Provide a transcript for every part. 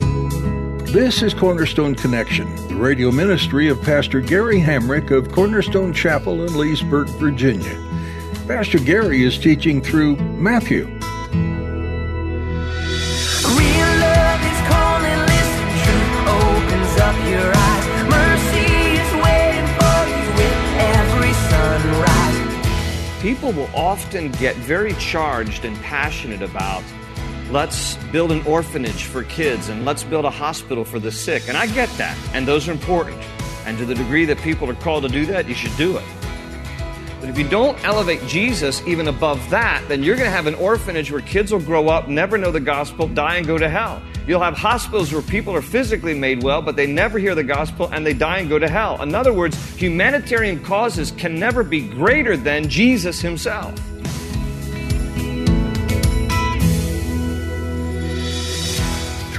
This is Cornerstone Connection, the radio ministry of Pastor Gary Hamrick of Cornerstone Chapel in Leesburg, Virginia. Pastor Gary is teaching through Matthew. Real love is calling, listen, truth opens up your eyes. Mercy is waiting for you with every sunrise. People will often get very charged and passionate about let's build an orphanage for kids and let's build a hospital for the sick. And I get that, and those are important. And to the degree that people are called to do that, you should do it. But if you don't elevate Jesus even above that, then you're going to have an orphanage where kids will grow up, never know the gospel, die, and go to hell. You'll have hospitals where people are physically made well, but they never hear the gospel and they die and go to hell. In other words, humanitarian causes can never be greater than Jesus himself.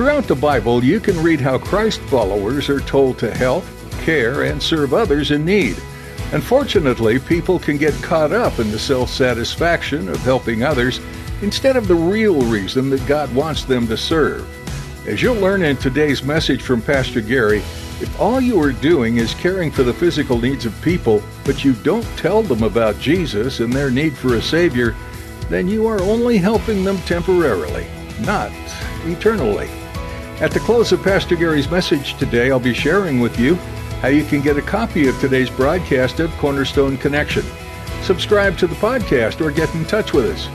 Throughout the Bible, you can read how Christ followers are told to help, care, and serve others in need. Unfortunately, people can get caught up in the self satisfaction of helping others instead of the real reason that God wants them to serve. As you'll learn in today's message from Pastor Gary, if all you are doing is caring for the physical needs of people, but you don't tell them about Jesus and their need for a Savior, then you are only helping them temporarily, not eternally. At the close of Pastor Gary's message today, I'll be sharing with you how you can get a copy of today's broadcast of Cornerstone Connection. Subscribe to the podcast or get in touch with us.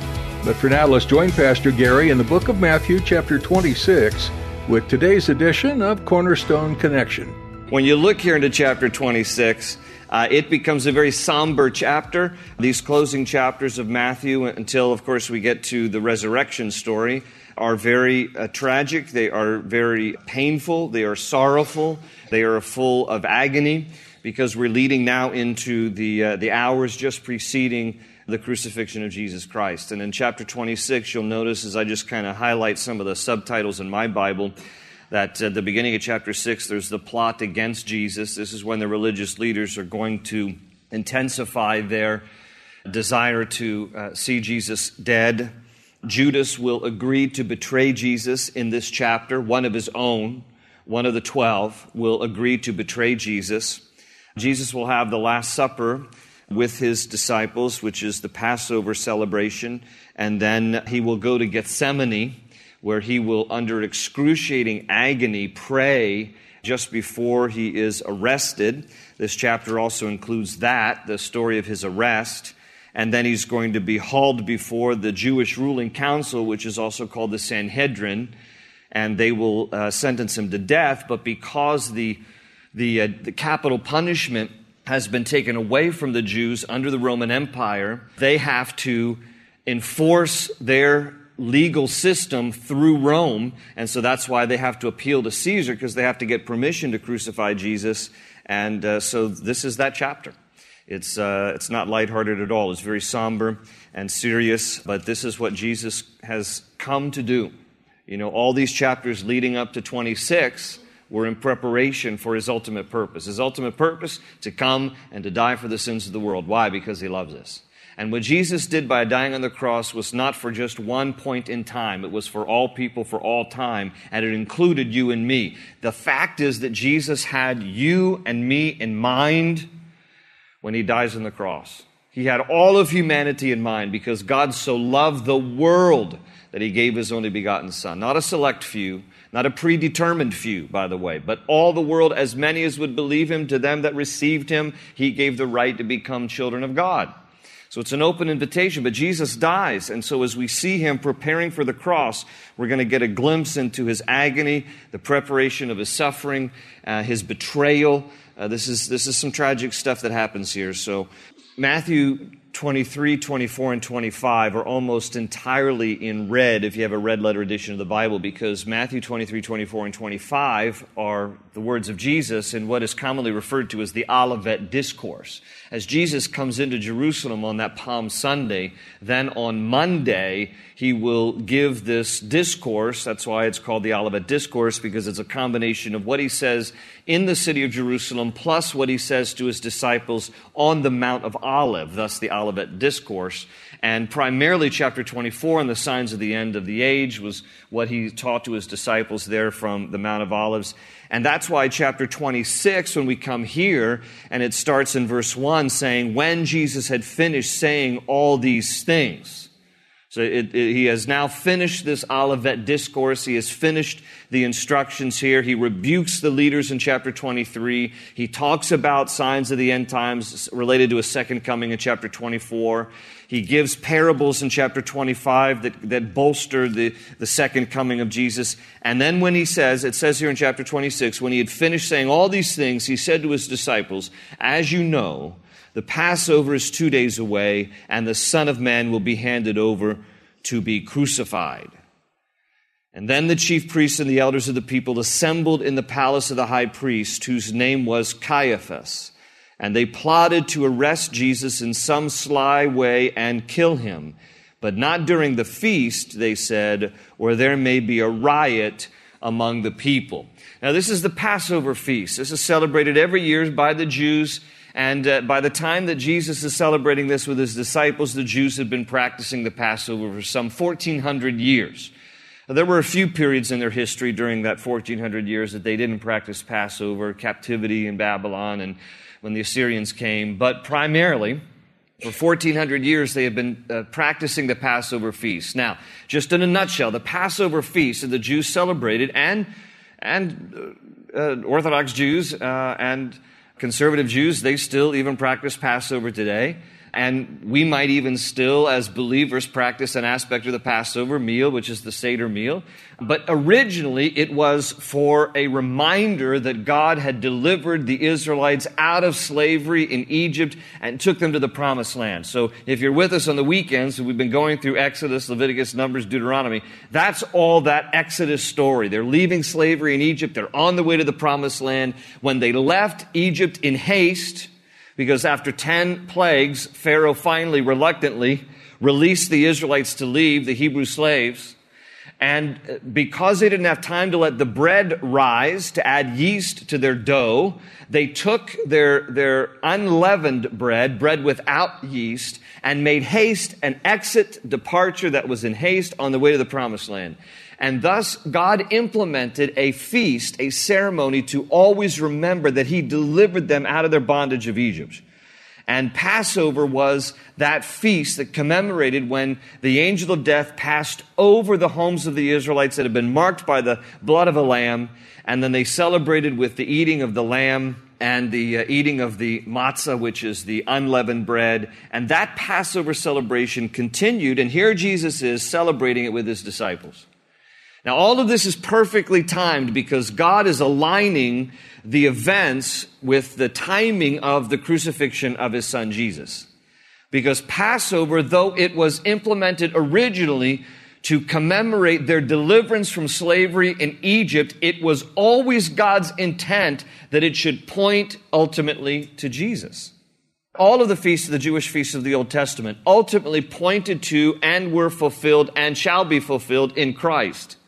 But for now, let's join Pastor Gary in the book of Matthew, chapter 26, with today's edition of Cornerstone Connection. When you look here into chapter 26, uh, it becomes a very somber chapter. These closing chapters of Matthew, until, of course, we get to the resurrection story, are very uh, tragic. They are very painful. They are sorrowful. They are full of agony because we're leading now into the, uh, the hours just preceding the crucifixion of Jesus Christ. And in chapter 26, you'll notice as I just kind of highlight some of the subtitles in my Bible, that at the beginning of chapter 6, there's the plot against Jesus. This is when the religious leaders are going to intensify their desire to uh, see Jesus dead. Judas will agree to betray Jesus in this chapter. One of his own, one of the twelve, will agree to betray Jesus. Jesus will have the Last Supper with his disciples, which is the Passover celebration, and then he will go to Gethsemane, where he will, under excruciating agony, pray just before he is arrested. This chapter also includes that, the story of his arrest. And then he's going to be hauled before the Jewish ruling council, which is also called the Sanhedrin, and they will uh, sentence him to death. But because the, the, uh, the capital punishment has been taken away from the Jews under the Roman Empire, they have to enforce their legal system through Rome. And so that's why they have to appeal to Caesar because they have to get permission to crucify Jesus. And uh, so this is that chapter. It's, uh, it's not lighthearted at all. It's very somber and serious, but this is what Jesus has come to do. You know, all these chapters leading up to 26 were in preparation for his ultimate purpose. His ultimate purpose to come and to die for the sins of the world. Why? Because he loves us. And what Jesus did by dying on the cross was not for just one point in time. It was for all people for all time, and it included you and me. The fact is that Jesus had you and me in mind when he dies on the cross. He had all of humanity in mind because God so loved the world that he gave his only begotten Son. Not a select few, not a predetermined few, by the way, but all the world, as many as would believe him, to them that received him, he gave the right to become children of God. So it's an open invitation, but Jesus dies. And so as we see him preparing for the cross, we're going to get a glimpse into his agony, the preparation of his suffering, uh, his betrayal. Uh, this, is, this is some tragic stuff that happens here. So Matthew 23, 24, and 25 are almost entirely in red if you have a red letter edition of the Bible because Matthew 23, 24, and 25 are the words of Jesus in what is commonly referred to as the Olivet Discourse. As Jesus comes into Jerusalem on that Palm Sunday, then on Monday, he will give this discourse. That's why it's called the Olivet Discourse because it's a combination of what he says in the city of Jerusalem plus what he says to his disciples on the Mount of Olive, thus the Olivet Discourse. And primarily, chapter 24 and the signs of the end of the age was what he taught to his disciples there from the Mount of Olives. And that's why chapter 26, when we come here, and it starts in verse 1 saying, When Jesus had finished saying all these things. So it, it, he has now finished this Olivet discourse. He has finished the instructions here. He rebukes the leaders in chapter 23. He talks about signs of the end times related to a second coming in chapter 24. He gives parables in chapter 25 that, that bolster the, the second coming of Jesus. And then when he says, it says here in chapter 26, when he had finished saying all these things, he said to his disciples, As you know, the Passover is two days away, and the Son of Man will be handed over to be crucified. And then the chief priests and the elders of the people assembled in the palace of the high priest, whose name was Caiaphas. And they plotted to arrest Jesus in some sly way and kill him. But not during the feast, they said, or there may be a riot among the people. Now, this is the Passover feast. This is celebrated every year by the Jews and uh, by the time that Jesus is celebrating this with his disciples, the Jews had been practicing the Passover for some 1400 years. There were a few periods in their history during that 1400 years that they didn't practice Passover, captivity in Babylon, and when the Assyrians came. But primarily, for 1400 years, they have been uh, practicing the Passover feast. Now, just in a nutshell, the Passover feast that the Jews celebrated, and, and uh, uh Orthodox Jews uh, and Conservative Jews, they still even practice Passover today. And we might even still, as believers, practice an aspect of the Passover meal, which is the Seder meal. But originally, it was for a reminder that God had delivered the Israelites out of slavery in Egypt and took them to the promised land. So if you're with us on the weekends, we've been going through Exodus, Leviticus, Numbers, Deuteronomy. That's all that Exodus story. They're leaving slavery in Egypt. They're on the way to the promised land. When they left Egypt in haste, because after 10 plagues, Pharaoh finally, reluctantly, released the Israelites to leave, the Hebrew slaves. And uh, because they didn't have time to let the bread rise to add yeast to their dough, they took their, their unleavened bread, bread without yeast, and made haste an exit departure that was in haste on the way to the promised land. And thus, God implemented a feast, a ceremony to always remember that He delivered them out of their bondage of Egypt. And Passover was that feast that commemorated when the angel of death passed over the homes of the Israelites that had been marked by the blood of a lamb. And then they celebrated with the eating of the lamb and the uh, eating of the matzah, which is the unleavened bread. And that Passover celebration continued. And here Jesus is celebrating it with his disciples. Now, all of this is perfectly timed because God is aligning the events with the timing of the crucifixion of his son Jesus. Because Passover, though it was implemented originally to commemorate their deliverance from slavery in Egypt, it was always God's intent that it should point ultimately to Jesus. All of the feasts of the Jewish feasts of the Old Testament ultimately pointed to and were fulfilled and shall be fulfilled in Christ.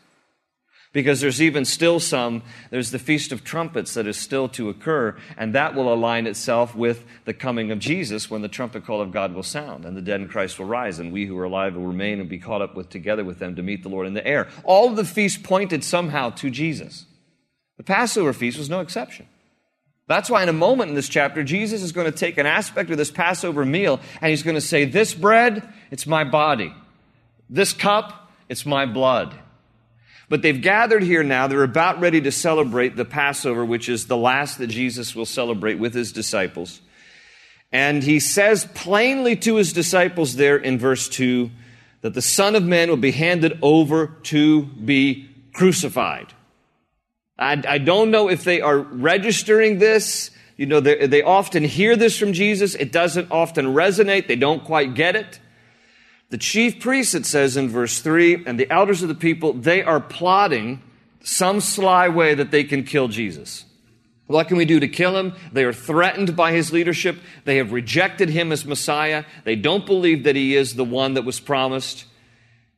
Because there's even still some, there's the Feast of Trumpets that is still to occur, and that will align itself with the coming of Jesus when the trumpet call of God will sound, and the dead in Christ will rise, and we who are alive will remain and be caught up with together with them to meet the Lord in the air. All of the feasts pointed somehow to Jesus. The Passover feast was no exception. That's why, in a moment in this chapter, Jesus is going to take an aspect of this Passover meal and he's going to say, This bread, it's my body. This cup, it's my blood. But they've gathered here now. They're about ready to celebrate the Passover, which is the last that Jesus will celebrate with his disciples. And he says plainly to his disciples there in verse 2 that the Son of Man will be handed over to be crucified. I, I don't know if they are registering this You know, they, they often hear this from Jesus. It doesn't often resonate. They don't quite get it. The chief priests, it says in verse 3, and the elders of the people, they are plotting some sly way that they can kill Jesus. What can we do to kill him? They are threatened by his leadership. They have rejected him as Messiah. They don't believe that he is the one that was promised.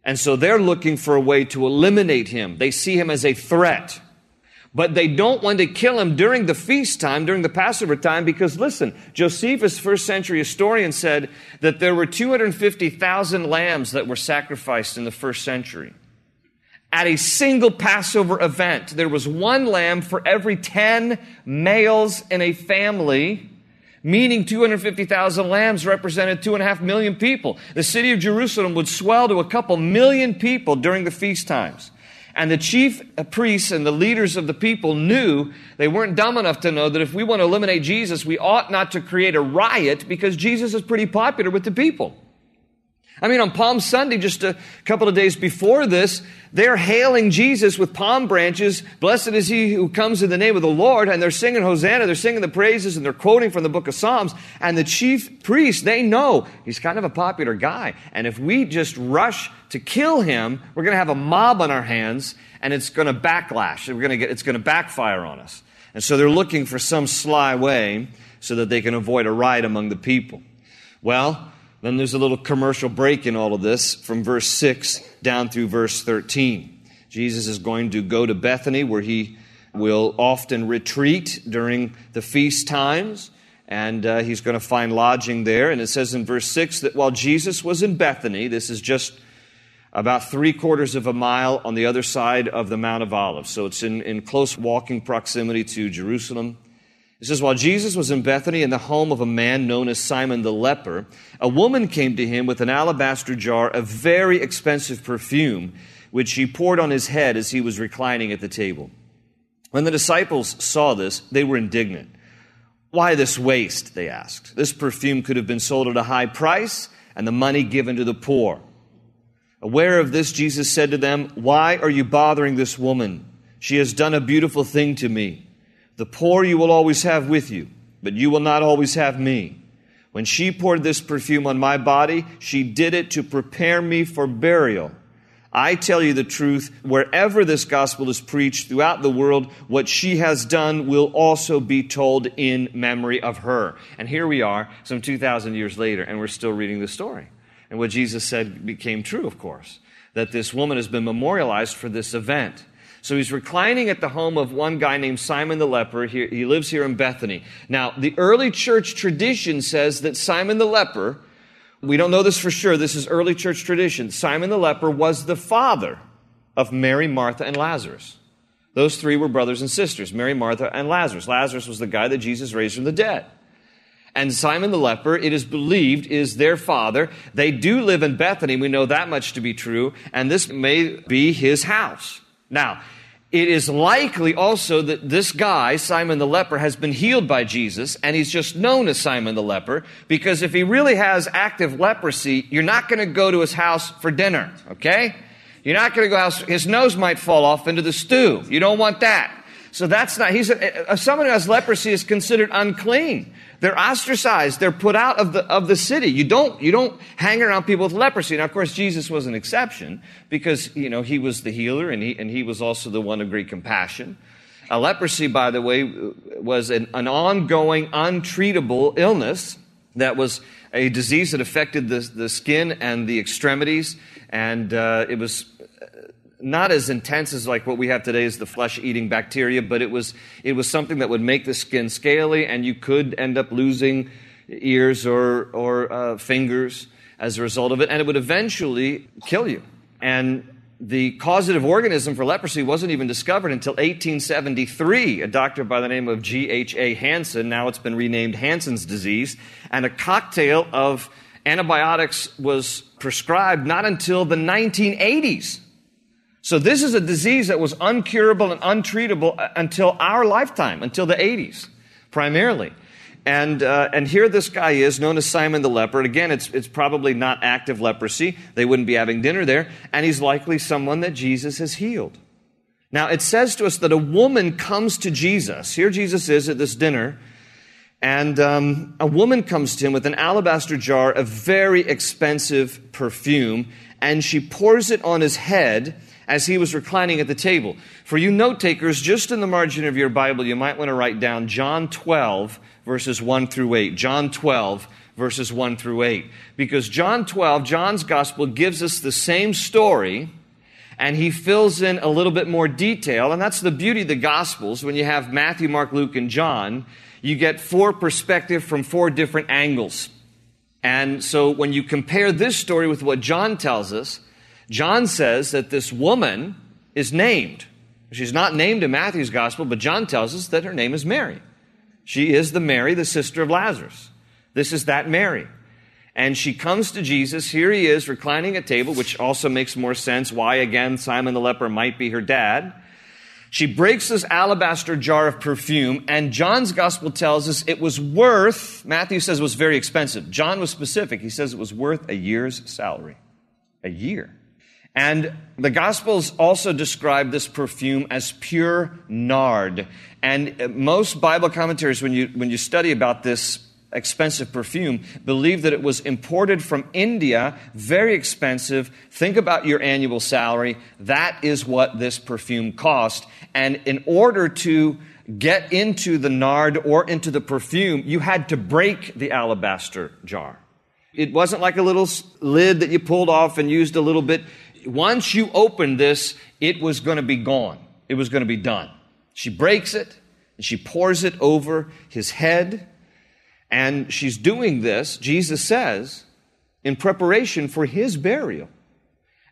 And so they're looking for a way to eliminate him. They see him as a threat. But they don't want to kill him during the feast time, during the Passover time, because listen, Josephus, first century historian, said that there were 250,000 lambs that were sacrificed in the first century. At a single Passover event, there was one lamb for every 10 males in a family, meaning 250,000 lambs represented two and a half million people. The city of Jerusalem would swell to a couple million people during the feast times. And the chief uh, priests and the leaders of the people knew they weren't dumb enough to know that if we want to eliminate Jesus, we ought not to create a riot because Jesus is pretty popular with the people. I mean, on Palm Sunday, just a couple of days before this, they're hailing Jesus with palm branches. Blessed is he who comes in the name of the Lord. And they're singing Hosanna. They're singing the praises and they're quoting from the book of Psalms. And the chief priests, they know he's kind of a popular guy. And if we just rush to kill him, we're going to have a mob on our hands and it's going to backlash. We're going to get, it's going to backfire on us. And so they're looking for some sly way so that they can avoid a riot among the people. Well, then there's a little commercial break in all of this from verse 6 down through verse 13. Jesus is going to go to Bethany where he will often retreat during the feast times, and uh, he's going to find lodging there. And it says in verse 6 that while Jesus was in Bethany, this is just about three quarters of a mile on the other side of the Mount of Olives. So it's in, in close walking proximity to Jerusalem. It says, While Jesus was in Bethany in the home of a man known as Simon the leper, a woman came to him with an alabaster jar of very expensive perfume, which she poured on his head as he was reclining at the table. When the disciples saw this, they were indignant. Why this waste? They asked. This perfume could have been sold at a high price and the money given to the poor. Aware of this, Jesus said to them, Why are you bothering this woman? She has done a beautiful thing to me. The poor you will always have with you, but you will not always have me. When she poured this perfume on my body, she did it to prepare me for burial. I tell you the truth, wherever this gospel is preached throughout the world, what she has done will also be told in memory of her. And here we are, some 2,000 years later, and we're still reading the story. And what Jesus said became true, of course, that this woman has been memorialized for this event. So he's reclining at the home of one guy named Simon the leper. He, he lives here in Bethany. Now, the early church tradition says that Simon the leper, we don't know this for sure, this is early church tradition. Simon the leper was the father of Mary, Martha, and Lazarus. Those three were brothers and sisters, Mary, Martha, and Lazarus. Lazarus was the guy that Jesus raised from the dead. And Simon the leper, it is believed, is their father. They do live in Bethany. We know that much to be true. And this may be his house. Now, it is likely also that this guy, Simon the leper, has been healed by Jesus, and he's just known as Simon the leper, because if he really has active leprosy, you're not going to go to his house for dinner, okay? You're not going to go house, his nose might fall off into the stew. You don't want that. So that's not, he's, a, someone who has leprosy is considered unclean. They're ostracized. They're put out of the, of the city. You don't, you don't hang around people with leprosy. Now, of course, Jesus was an exception because, you know, he was the healer and he, and he was also the one of great compassion. A leprosy, by the way, was an, an ongoing, untreatable illness that was a disease that affected the, the skin and the extremities. And uh, it was not as intense as like what we have today is the flesh eating bacteria, but it was, it was something that would make the skin scaly and you could end up losing ears or, or uh, fingers as a result of it, and it would eventually kill you. And the causative organism for leprosy wasn't even discovered until 1873. A doctor by the name of G.H.A. Hansen, now it's been renamed Hansen's disease, and a cocktail of antibiotics was prescribed not until the 1980s. So this is a disease that was uncurable and untreatable uh, until our lifetime, until the 80s, primarily. And, uh, and here this guy is, known as Simon the leper. Again, it's, it's probably not active leprosy. They wouldn't be having dinner there. And he's likely someone that Jesus has healed. Now, it says to us that a woman comes to Jesus. Here Jesus is at this dinner. And um, a woman comes to him with an alabaster jar of very expensive perfume, and she pours it on his head as he was reclining at the table. For you note takers, just in the margin of your Bible, you might want to write down John 12, verses 1 through 8. John 12, verses 1 through 8. Because John 12, John's gospel, gives us the same story and he fills in a little bit more detail. And that's the beauty of the Gospels. When you have Matthew, Mark, Luke, and John, you get four perspective from four different angles. And so when you compare this story with what John tells us, John says that this woman is named. She's not named in Matthew's Gospel, but John tells us that her name is Mary. She is the Mary, the sister of Lazarus. This is that Mary. And she comes to Jesus. Here he is reclining at table, which also makes more sense why, again, Simon the leper might be her dad. She breaks this alabaster jar of perfume, and John's gospel tells us it was worth, Matthew says it was very expensive. John was specific. He says it was worth a year's salary. A year. And the Gospels also describe this perfume as pure nard. And uh, most Bible commentaries, when you, when you study about this expensive perfume, believe that it was imported from India, very expensive. Think about your annual salary. That is what this perfume cost. And in order to get into the nard or into the perfume, you had to break the alabaster jar. It wasn't like a little lid that you pulled off and used a little bit. Once you opened this, it was going to be gone. It was going to be done. She breaks it and she pours it over his head and she's doing this, Jesus says, in preparation for his burial.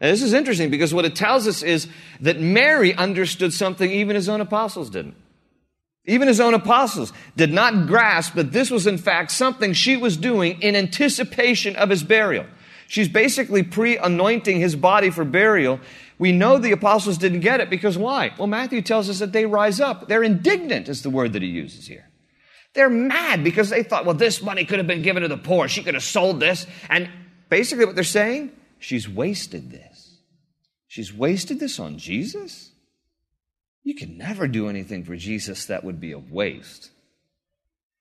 And this is interesting because what it tells us is that Mary understood something even his own apostles didn't. Even his own apostles did not grasp that this was in fact something she was doing in anticipation of his burial. She's basically pre anointing his body for burial. We know the apostles didn't get it because why? Well, Matthew tells us that they rise up. They're indignant, is the word that he uses here. They're mad because they thought, well, this money could have been given to the poor. She could have sold this. And basically, what they're saying, she's wasted this. She's wasted this on Jesus? You can never do anything for Jesus that would be a waste.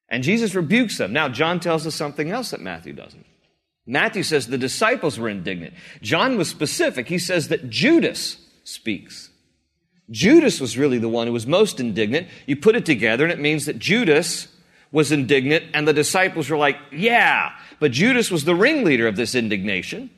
And Jesus rebukes them. Now, John tells us something else that Matthew doesn't. Matthew says the disciples were indignant. John was specific. He says that Judas speaks. Judas was really the one who was most indignant. You put it together, and it means that Judas was indignant, and the disciples were like, yeah. But Judas was the ringleader of this indignation.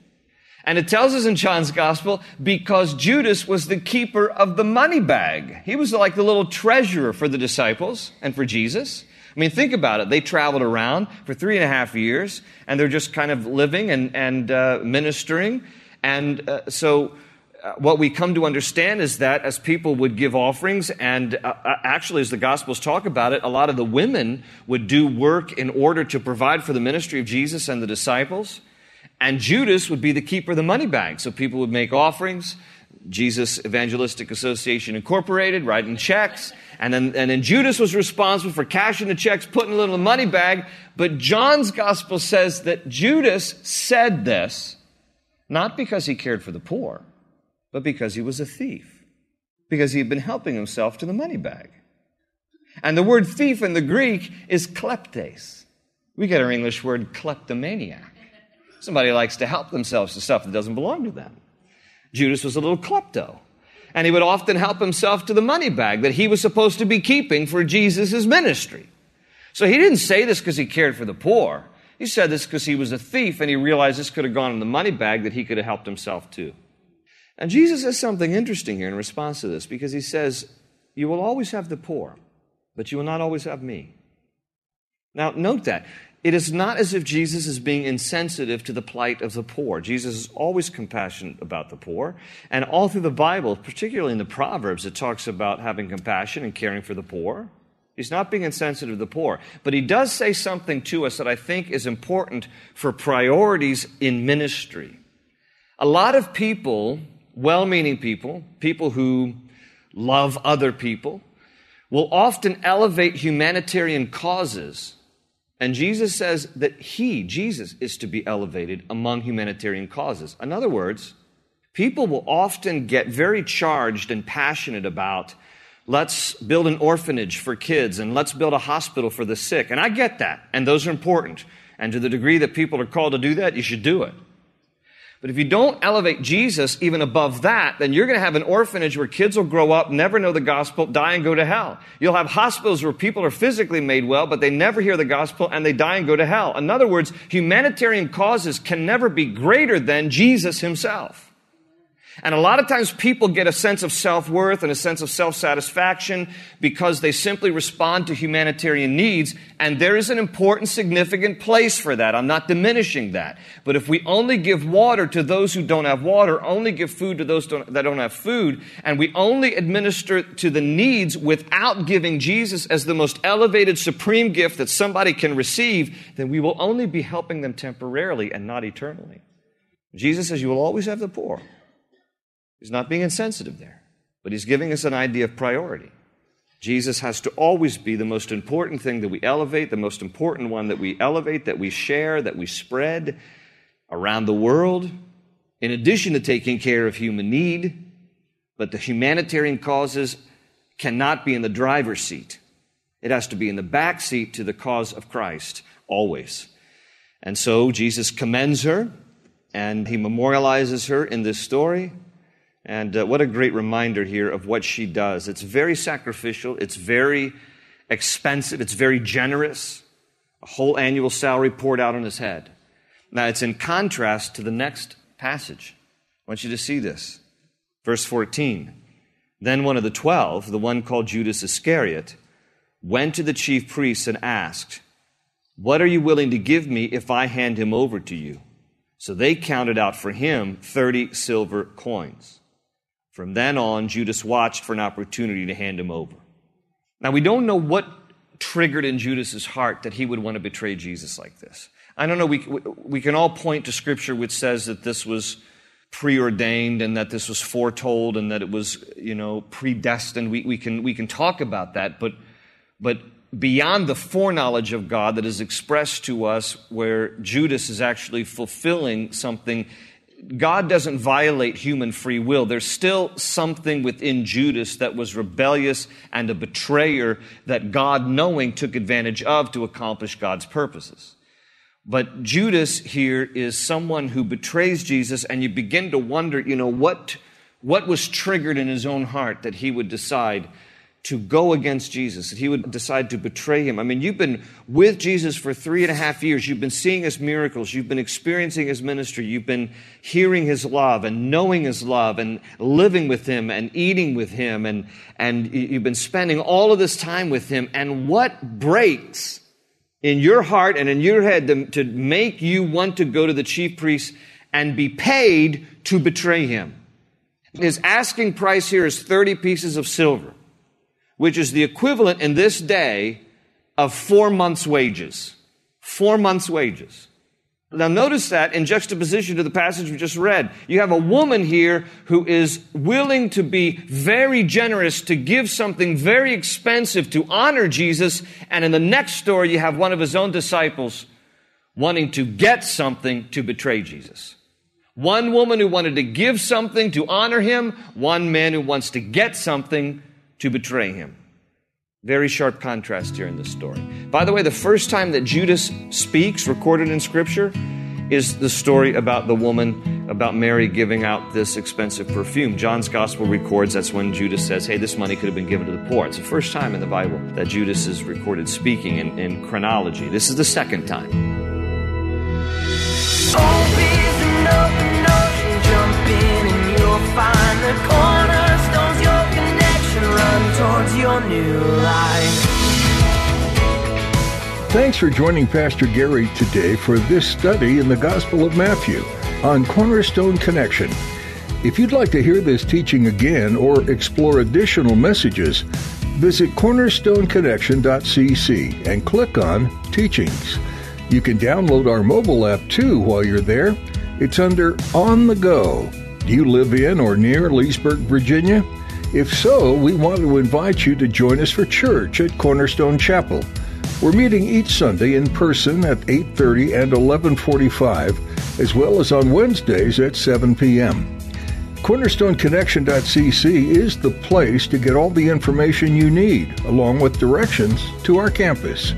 And it tells us in John's gospel because Judas was the keeper of the money bag. He was like the little treasurer for the disciples and for Jesus. I mean, think about it. They traveled around for three and a half years, and they're just kind of living and, and uh, ministering. And uh, so uh, what we come to understand is that as people would give offerings, and uh, uh, actually, as the Gospels talk about it, a lot of the women would do work in order to provide for the ministry of Jesus and the disciples. And Judas would be the keeper of the money bag. So people would make offerings. Jesus Evangelistic Association Incorporated, writing checks. And then, and then Judas was responsible for cashing the checks, putting a little money bag. But John's gospel says that Judas said this not because he cared for the poor but because he was a thief, because he had been helping himself to the money bag. And the word thief in the Greek is kleptes. We get our English word kleptomaniac. Somebody likes to help themselves to stuff that doesn't belong to them. Judas was a little klepto. And he would often help himself to the money bag that he was supposed to be keeping for Jesus' ministry. So he didn't say this because he cared for the poor. He said this because he was a thief and he realized this could have gone in the money bag that he could have helped himself to. And Jesus says something interesting here in response to this because he says, You will always have the poor, but you will not always have me. Now, note that. It is not as if Jesus is being insensitive to the plight of the poor. Jesus is always compassionate about the poor. And all through the Bible, particularly in the Proverbs, it talks about having compassion and caring for the poor. He's not being insensitive to the poor. But he does say something to us that I think is important for priorities in ministry. A lot of people well meaning people, people who love other people, will often elevate humanitarian causes. And Jesus says that he, Jesus, is to be elevated among humanitarian causes. In other words, people will often get very charged and passionate about let's build an orphanage for kids and let's build a hospital for the sick. And I get that, and those are important. And to the degree that people are called to do that, you should do it. But if you don't elevate Jesus even above that, then you're going to have an orphanage where kids will grow up, never know the gospel, die and go to hell. You'll have hospitals where people are physically made well, but they never hear the gospel and they die and go to hell. In other words, humanitarian causes can never be greater than Jesus himself. And a lot of times people get a sense of self-worth and a sense of self-satisfaction because they simply respond to humanitarian needs. And there is an important, significant place for that. I'm not diminishing that. But if we only give water to those who don't have water, only give food to those that don't have food, and we only administer to the needs without giving Jesus as the most elevated, supreme gift that somebody can receive, then we will only be helping them temporarily and not eternally. Jesus says, You will always have the poor. He's not being insensitive there, but he's giving us an idea of priority. Jesus has to always be the most important thing that we elevate, the most important one that we elevate, that we share, that we spread around the world, in addition to taking care of human need. But the humanitarian causes cannot be in the driver's seat. It has to be in the back seat to the cause of Christ, always. And so Jesus commends her and he memorializes her in this story. And uh, what a great reminder here of what she does. It's very sacrificial, it's very expensive, it's very generous. A whole annual salary poured out on his head. Now, it's in contrast to the next passage. I want you to see this. Verse 14. Then one of the twelve, the one called Judas Iscariot, went to the chief priests and asked, What are you willing to give me if I hand him over to you? So they counted out for him 30 silver coins. From then on, Judas watched for an opportunity to hand him over. Now, we don't know what triggered in Judas's heart that he would want to betray Jesus like this. I don't know, we, we can all point to scripture which says that this was preordained and that this was foretold and that it was, you know, predestined. We, we, can, we can talk about that, but, but beyond the foreknowledge of God that is expressed to us, where Judas is actually fulfilling something God doesn't violate human free will. There's still something within Judas that was rebellious and a betrayer that God, knowing, took advantage of to accomplish God's purposes. But Judas here is someone who betrays Jesus, and you begin to wonder, you know, what, what was triggered in his own heart that he would decide to go against Jesus, that he would decide to betray him. I mean, you've been with Jesus for three and a half years. You've been seeing his miracles. You've been experiencing his ministry. You've been hearing his love and knowing his love and living with him and eating with him. And, and you've been spending all of this time with him. And what breaks in your heart and in your head to, to make you want to go to the chief priest and be paid to betray him? His asking price here is 30 pieces of silver which is the equivalent in this day of four months' wages. Four months' wages. Now, notice that in juxtaposition to the passage we just read. You have a woman here who is willing to be very generous, to give something very expensive to honor Jesus. And in the next story, you have one of his own disciples wanting to get something to betray Jesus. One woman who wanted to give something to honor him, one man who wants to get something to betray him. Very sharp contrast here in this story. By the way, the first time that Judas speaks, recorded in Scripture, is the story about the woman, about Mary giving out this expensive perfume. John's Gospel records that's when Judas says, Hey, this money could have been given to the poor. It's the first time in the Bible that Judas is recorded speaking in, in chronology. This is the second time. Find the connection, run towards your new life. Thanks for joining Pastor Gary today for this study in the Gospel of Matthew on Cornerstone Connection. If you'd like to hear this teaching again or explore additional messages, visit cornerstoneconnection.cc and click on Teachings. You can download our mobile app too while you're there. It's under On the Go. Do you live in or near Leesburg, Virginia? If so, we want to invite you to join us for church at Cornerstone Chapel. We're meeting each Sunday in person at 8:30 and 11:45, as well as on Wednesdays at 7 p.m. CornerstoneConnection.cc is the place to get all the information you need, along with directions to our campus.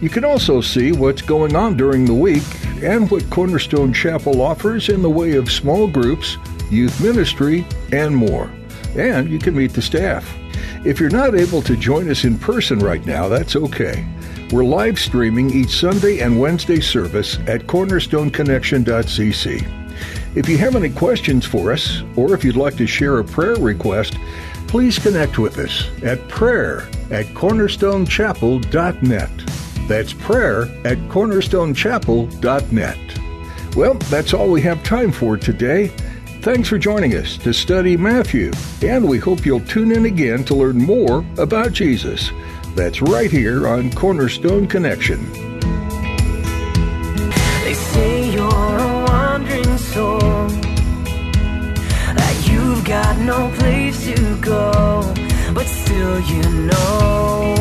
You can also see what's going on during the week and what Cornerstone Chapel offers in the way of small groups, youth ministry, and more. And you can meet the staff. If you're not able to join us in person right now, that's okay. We're live streaming each Sunday and Wednesday service at cornerstoneconnection.cc. If you have any questions for us, or if you'd like to share a prayer request, please connect with us at prayer at cornerstonechapel.net. That's prayer at cornerstonechapel.net. Well, that's all we have time for today. Thanks for joining us to study Matthew, and we hope you'll tune in again to learn more about Jesus. That's right here on Cornerstone Connection. They say you're a wandering soul, that you've got no place to go, but still you know